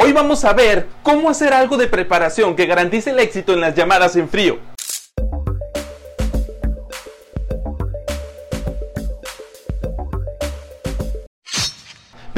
Hoy vamos a ver cómo hacer algo de preparación que garantice el éxito en las llamadas en frío.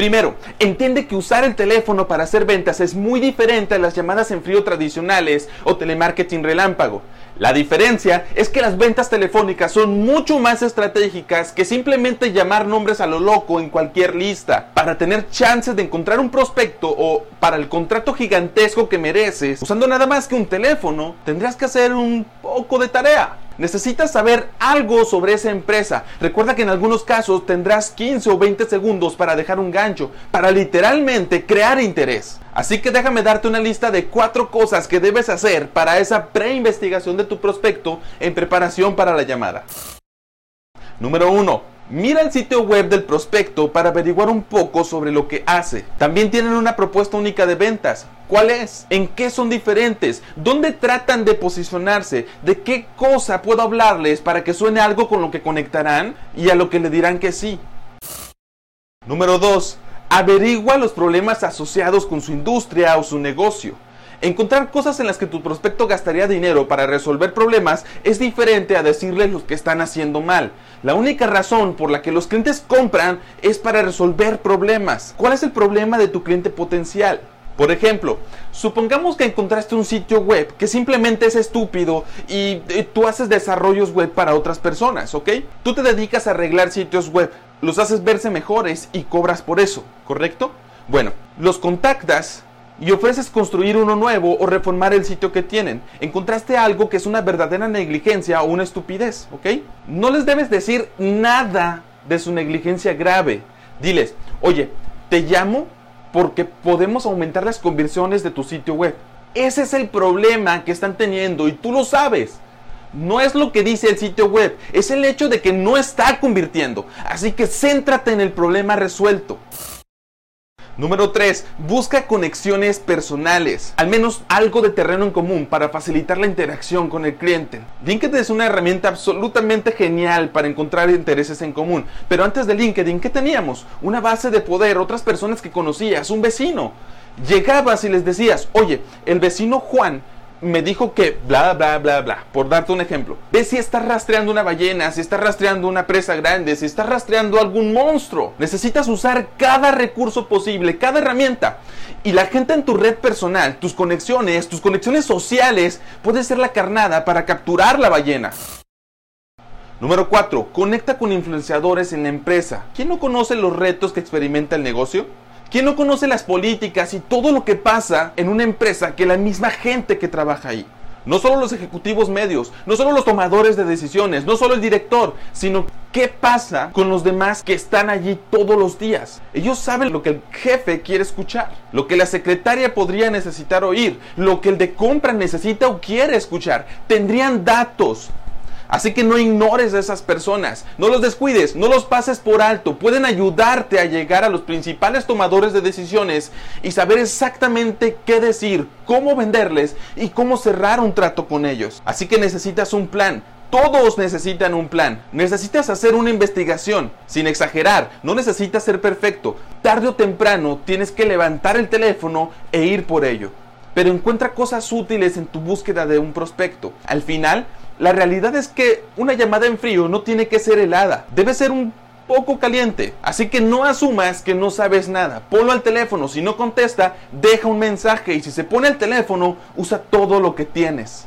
Primero, entiende que usar el teléfono para hacer ventas es muy diferente a las llamadas en frío tradicionales o telemarketing relámpago. La diferencia es que las ventas telefónicas son mucho más estratégicas que simplemente llamar nombres a lo loco en cualquier lista. Para tener chances de encontrar un prospecto o para el contrato gigantesco que mereces, usando nada más que un teléfono, tendrás que hacer un poco de tarea. Necesitas saber algo sobre esa empresa. Recuerda que en algunos casos tendrás 15 o 20 segundos para dejar un gancho, para literalmente crear interés. Así que déjame darte una lista de cuatro cosas que debes hacer para esa preinvestigación de tu prospecto en preparación para la llamada. Número 1 Mira el sitio web del prospecto para averiguar un poco sobre lo que hace. También tienen una propuesta única de ventas. ¿Cuál es? ¿En qué son diferentes? ¿Dónde tratan de posicionarse? ¿De qué cosa puedo hablarles para que suene algo con lo que conectarán y a lo que le dirán que sí? Número 2. Averigua los problemas asociados con su industria o su negocio. Encontrar cosas en las que tu prospecto gastaría dinero para resolver problemas es diferente a decirles lo que están haciendo mal. La única razón por la que los clientes compran es para resolver problemas. ¿Cuál es el problema de tu cliente potencial? Por ejemplo, supongamos que encontraste un sitio web que simplemente es estúpido y, tú haces desarrollos web para otras personas, ¿ok? Tú te dedicas a arreglar sitios web, los haces verse mejores y cobras por eso, ¿correcto? Bueno, los contactas y ofreces construir uno nuevo o reformar el sitio que tienen. Encontraste algo que es una verdadera negligencia o una estupidez, ¿ok? No les debes decir nada de su negligencia grave. Diles, oye, te llamo porque podemos aumentar las conversiones de tu sitio web. Ese es el problema que están teniendo y tú lo sabes. No es lo que dice el sitio web, es el hecho de que no está convirtiendo. Así que céntrate en el problema resuelto. Número 3. Busca conexiones personales, al menos algo de terreno en común para facilitar la interacción con el cliente. LinkedIn es una herramienta absolutamente genial para encontrar intereses en común, pero antes de LinkedIn, ¿qué teníamos? Una base de poder, otras personas que conocías, un vecino. Llegabas y les decías, oye, el vecino Juan me dijo que bla, bla, bla, bla, por darte un ejemplo. Ve si estás rastreando una ballena, si estás rastreando una presa grande, si estás rastreando algún monstruo. Necesitas usar cada recurso posible, cada herramienta. Y la gente en tu red personal, tus conexiones, tus conexiones sociales, puede ser la carnada para capturar la ballena. Número 4. Conecta con influenciadores en la empresa. ¿Quién no conoce los retos que experimenta el negocio? ¿Quién no conoce las políticas y todo lo que pasa en una empresa que la misma gente que trabaja ahí? No solo los ejecutivos medios, no solo los tomadores de decisiones, no solo el director, sino qué pasa con los demás que están allí todos los días. Ellos saben lo que el jefe quiere escuchar, lo que la secretaria podría necesitar oír, lo que el de compra necesita o quiere escuchar. Tendrían datos, Así que no ignores a esas personas, no los descuides, no los pases por alto. Pueden ayudarte a llegar a los principales tomadores de decisiones y saber exactamente qué decir, cómo venderles y cómo cerrar un trato con ellos. Así que necesitas un plan. Todos necesitan un plan. Necesitas hacer una investigación, sin exagerar. No necesitas ser perfecto. Tarde o temprano tienes que levantar el teléfono e ir por ello. Pero encuentra cosas útiles en tu búsqueda de un prospecto. Al final, la realidad es que una llamada en frío no tiene que ser helada, debe ser un poco caliente. Así que no asumas que no sabes nada. Ponlo al teléfono. Si no contesta, deja un mensaje. Y si se pone al teléfono, usa todo lo que tienes.